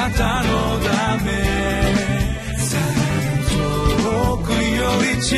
なたのため。遠くより近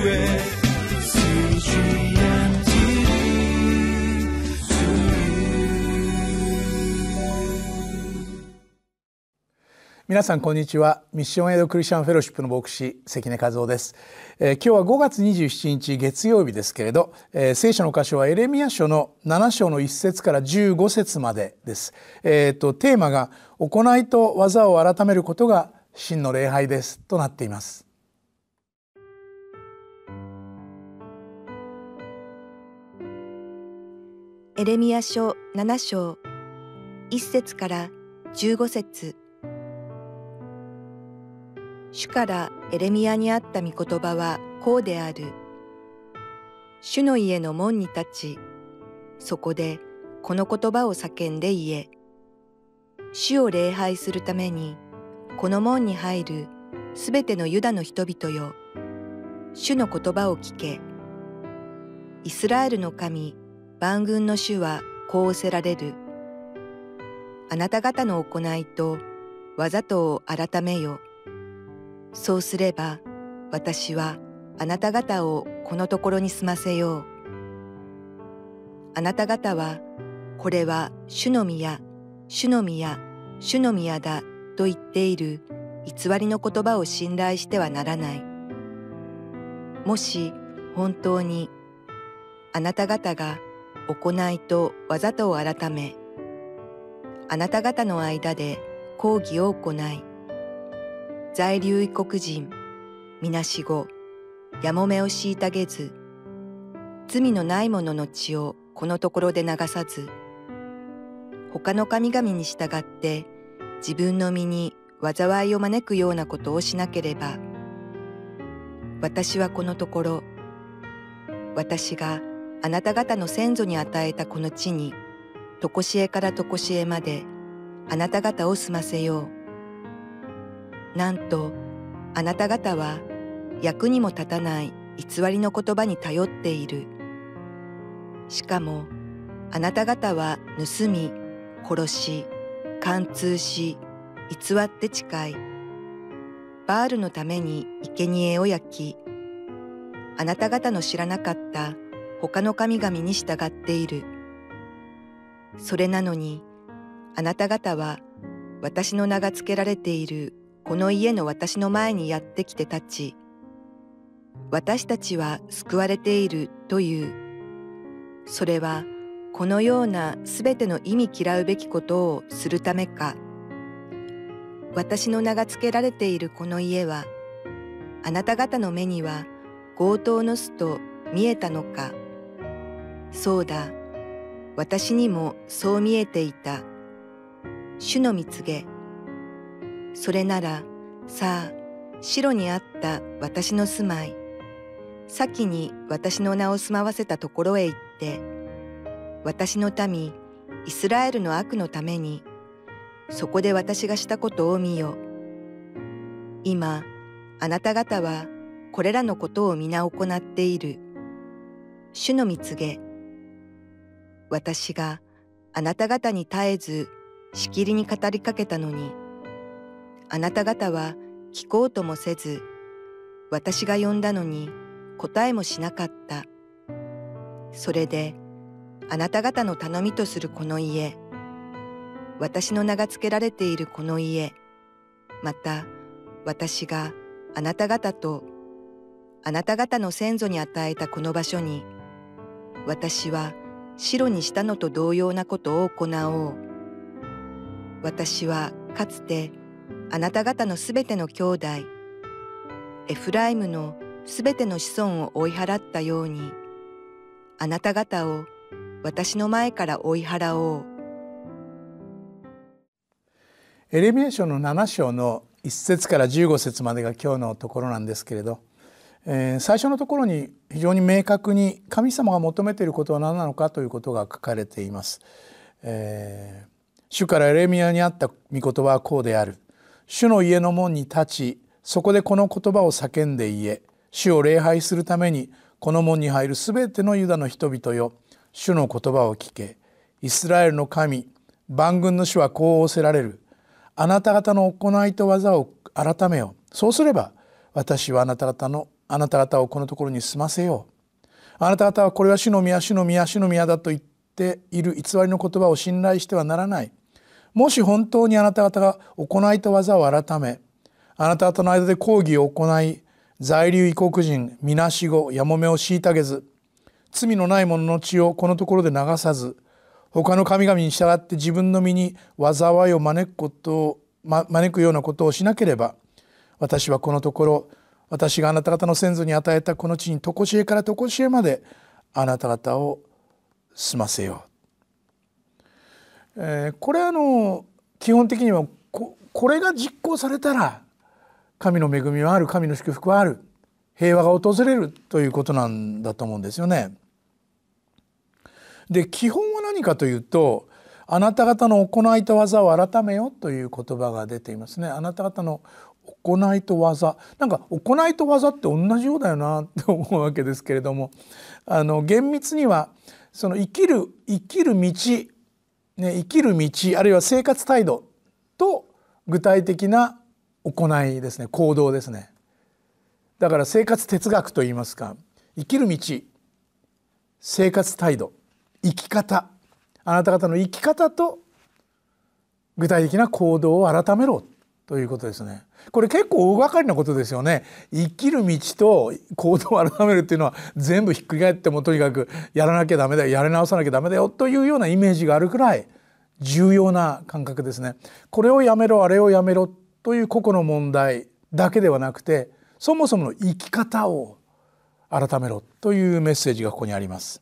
くへ。皆さんこんにちは。ミッションエイドクリスチャンフェロシップの牧師関根和夫です、えー、今日は5月27日月曜日ですけれど、えー、聖書の箇所はエレミア書の7章の1節から15節までです、えーと、テーマが行いと技を改めることが真の礼拝ですとなっています。エレミア書7章1節から15節。主からエレミアにあった御言葉はこうである。主の家の門に立ち、そこでこの言葉を叫んで言え。主を礼拝するために、この門に入るすべてのユダの人々よ。主の言葉を聞け。イスラエルの神、万軍の主はこうおせられる。あなた方の行いとわざとを改めよ。そうすれば私はあなた方をこのところに住ませよう。あなた方はこれは主の宮、主の宮、主の宮だと言っている偽りの言葉を信頼してはならない。もし本当にあなた方が行いとわざとを改め、あなた方の間で講義を行い、在留異国人、みなしご、やもめを虐げず、罪のない者の血をこのところで流さず、他の神々に従って自分の身に災いを招くようなことをしなければ、私はこのところ、私があなた方の先祖に与えたこの地に、とこしえからとこしえまで、あなた方を済ませよう。なんとあなた方は役にも立たない偽りの言葉に頼っている。しかもあなた方は盗み、殺し、貫通し、偽って誓い、バールのために生贄を焼き、あなた方の知らなかった他の神々に従っている。それなのに、あなた方は私の名が付けられているこの家の私の前にやってきて立ち、私たちは救われているという。それはこのようなすべての意味嫌うべきことをするためか。私の名が付けられているこの家は、あなた方の目には強盗の巣と見えたのか。そうだ、私にもそう見えていた。主の蜜げ。それなら、さあ、白にあった私の住まい、先に私の名を住まわせたところへ行って、私の民、イスラエルの悪のために、そこで私がしたことを見よ。今、あなた方はこれらのことを皆行っている。主の蜜げ。私があなた方に絶えずしきりに語りかけたのに、あなた方は聞こうともせず、私が呼んだのに答えもしなかった。それで、あなた方の頼みとするこの家、私の名が付けられているこの家、また私があなた方とあなた方の先祖に与えたこの場所に、私は白にしたのと同様なことを行おう。私はかつてあなた方のすべての兄弟、エフライムのすべての子孫を追い払ったように、あなた方を私の前から追い払おう。エレミア書の7章の1節から15節までが今日のところなんですけれど、えー、最初のところに非常に明確に神様が求めていることは何なのかということが書かれています。えー、主からエレミアにあった御言葉はこうである。主の家の門に立ちそこでこの言葉を叫んで言え主を礼拝するためにこの門に入るすべてのユダの人々よ主の言葉を聞け。イスラエルの神万軍の主はこう仰せられる。あなた方の行いと技を改めよ。うそうすれば私はあなた方のあなた方をこのところに住ませよ。うあなた方はこれは主の宮主の宮主の宮だと言っている偽りの言葉を信頼してはならない。もし本当にあなた方が行いと技を改めあなた方の間で抗議を行い在留異国人みなしごやもめを虐げず罪のない者の血をこのところで流さず他の神々に従って自分の身に災いを招くことを、ま、招くようなことをしなければ私はこのところ私があなた方の先祖に与えたこの地に常しえから常しえまであなた方を済ませよう。えー、これあの基本的にはここれが実行されたら神の恵みはある神の祝福はある平和が訪れるということなんだと思うんですよね。で基本は何かというとあなた方の行いと技を改めよという言葉が出ていますね。あなた方の行いと技なんか行いと技って同じようだよなって思うわけですけれどもあの厳密にはその生きる生きる道、ね、生きる道あるいは生活態度と具体的な行いですね。行動ですね。だから生活哲学といいますか生きる道生活態度生き方。あなた方の生き方と具体的な行動を改めろ。ということですね。これ結構大掛かりなことですよね。生きる道と行動を改めるっていうのは全部ひっくり返ってもとにかくやらなきゃダメだよやり直さなきゃダメだよというようなイメージがあるくらい重要な感覚ですね。これをやめろあれをやめろという個々の問題だけではなくてそもそもの生き方を改めろというメッセージがここにあります。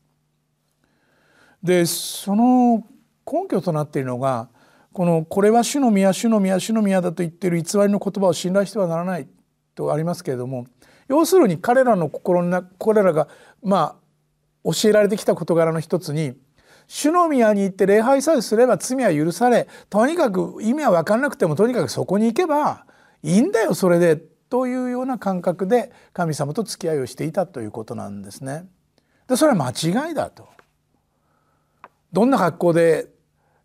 でその根拠となっているのがこの「これは主の宮主の宮主の宮だ」と言っている偽りの言葉を信頼してはならないとありますけれども要するに彼らの心の中彼らがまあ教えられてきた事柄の一つに主の宮に行って礼拝さえすれば罪は許されとにかく意味は分からなくてもとにかくそこに行けばいいんだよそれでというような感覚で神様と付き合いをしていたということなんですね。でそれは間違いだと。どんな格好で、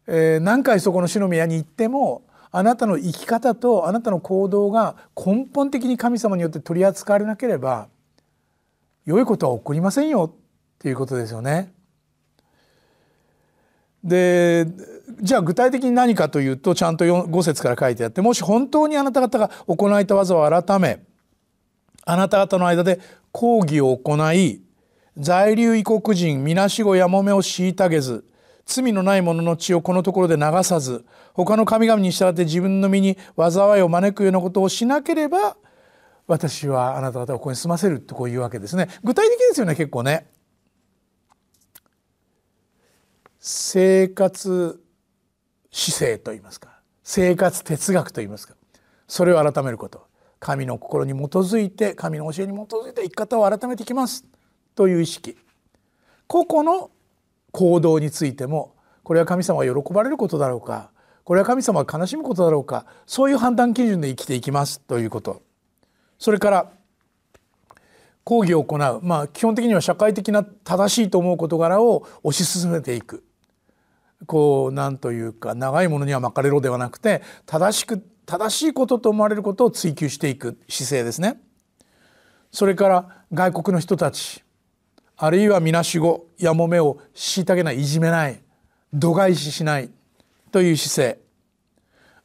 えー、何回そこの主の宮に行ってもあなたの生き方とあなたの行動が根本的に神様によって取り扱われなければ良いことは起こりませんよっていうことですよね。でじゃあ具体的に何かというとちゃんと5節から書いてあってもし本当にあなた方が行いた技を改めあなた方の間で抗議を行い在留異国人みなしごやもめを虐げず罪のない者の血をこのところで流さず他の神々に従って自分の身に災いを招くようなことをしなければ私はあなた方をここに住ませるとこういうわけですね。具体的ですよね結構ね。生活姿勢といいますか。生活哲学といいますか。それを改めること。神の心に基づいて神の教えに基づいて生き方を改めていきます。という意識。個々の行動についてもこれは神様が喜ばれることだろうか？これは神様が悲しむことだろうか？そういう判断基準で生きていきますということ。それから講義を行う。まあ基本的には社会的な正しいと思う事柄を推し進めていく。こうなんというか長いものには巻かれろではなくて正しく正しいことと思われることを追求していく姿勢ですね。それから外国の人たち。あるいはみなしごやもめを虐げないいじめない度外視しないという姿勢。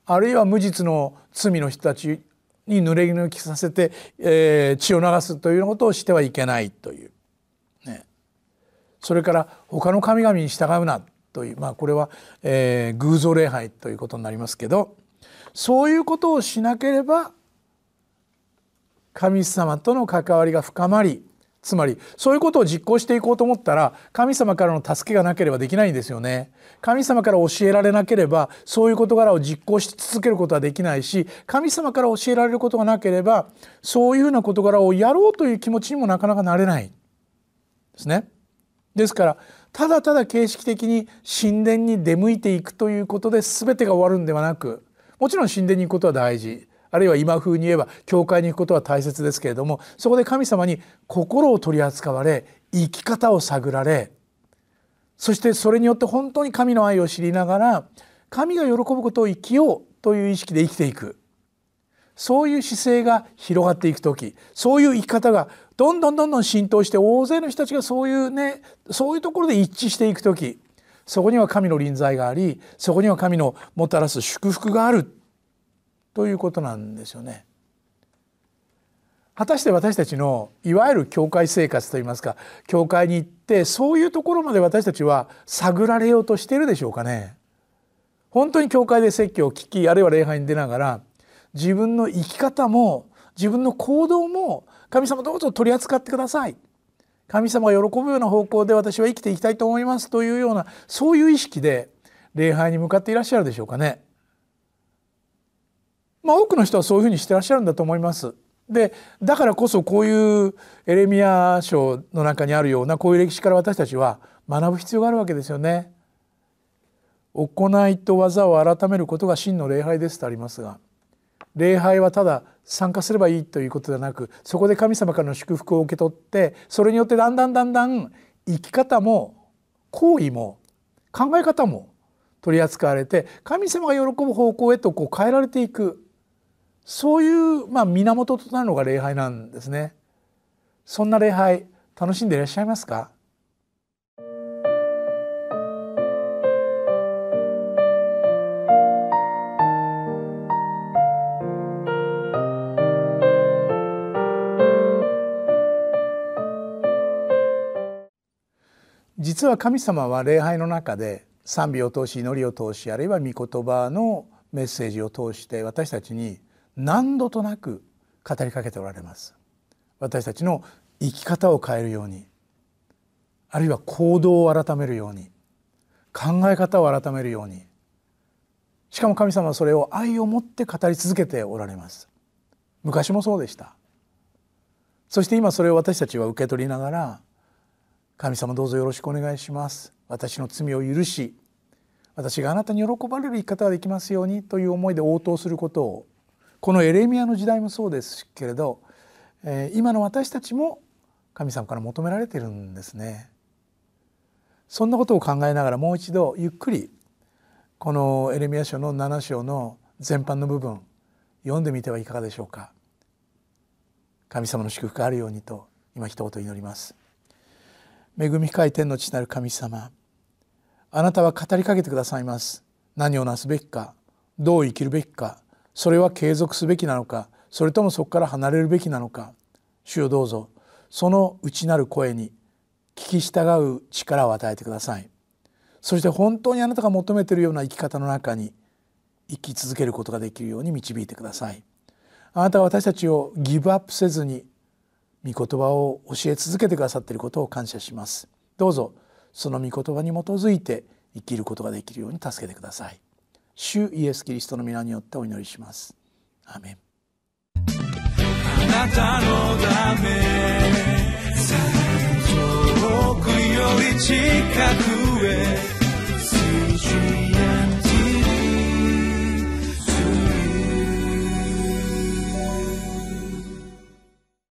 あるいは無実の罪の人たちに濡れ衣着させて、えー、血を流すというようなことをしてはいけないという、ね、それから他の神々に従うなという、まあ、これは、えー、偶像礼拝ということになりますけどそういうことをしなければ神様との関わりが深まりつまりそういうことを実行していこうと思ったら神様からの助けがなければできないんですよね。神様から教えられなければそういう事柄を実行し続けることはできないし神様から教えられることがなければそういうふうな事柄をやろうという気持ちにもなかなかなれないですね。ですからただただ形式的に神殿に出向いていくということで全てが終わるんではなくもちろん神殿に行くことは大事あるいは今風に言えば教会に行くことは大切ですけれどもそこで神様に心を取り扱われ生き方を探られそしてそれによって本当に神の愛を知りながら神が喜ぶことを生きようという意識で生きていく。そういう姿勢が広がっていく時そういう生き方がどんどんどんどん浸透して大勢の人たちがそういうねそういうところで一致していく時そこには神の臨在がありそこには神のもたらす祝福がある。ということなんですよね。果たして私たちのいわゆる教会生活といいますか教会に行ってそういうところまで私たちは探られようとしているでしょうかね。本当に教会で説教を聞きあるいは礼拝に出ながら自分の生き方も自分の行動も神様どうぞ取り扱ってください神様が喜ぶような方向で私は生きていきたいと思いますというようなそういう意識で礼拝に向かっていらっしゃるでしょうかね。まあ、多くの人はそういうふうにしてらっしゃるんだと思います。でだからこそこういうエレミア書の中にあるようなこういう歴史から私たちは学ぶ必要があるわけですよね。行いと技を改めることが真の礼拝ですとありますが礼拝はただ参加すればいいということではなくそこで神様からの祝福を受け取ってそれによってだんだんだんだん生き方も行為も考え方も取り扱われて神様が喜ぶ方向へとこう変えられていくそういうまあ源となるのが礼拝なんですね。そんな礼拝楽しんでいらっしゃいますか？実は神様は礼拝の中で賛美を通し祈りを通しあるいは御言葉のメッセージを通して私たちに何度となく語りかけておられます。私たちの生き方を変えるようにあるいは行動を改めるように考え方を改めるようにしかも神様はそれを愛を持って語り続けておられます。昔もそうでした。そして今それを私たちは受け取りながら神様どうぞよろしくお願いします。私の罪を許し私があなたに喜ばれる生き方ができますようにという思いで応答することをこのエレミアの時代もそうですけれど、えー、今の私たちも神様から求められているんですね。そんなことを考えながらもう一度ゆっくりこのエレミア書の7章の全般の部分読んでみてはいかがでしょうか。神様の祝福があるようにと今一言祈ります。恵み深い天の地なる神様あなたは語りかけてくださいます。何をなすべきかどう生きるべきかそれは継続すべきなのかそれともそこから離れるべきなのか。主よどうぞその内なる声に聞き従う力を与えてください。そして本当にあなたが求めているような生き方の中に生き続けることができるように導いてください。あなたは私たちをギブアップせずに御言葉を教え続けてくださっていることを感謝します。どうぞその御言葉に基づいて生きることができるように助けてください。主イエス・キリストの皆によってお祈りします。アメンあなたのため遠くより近くへ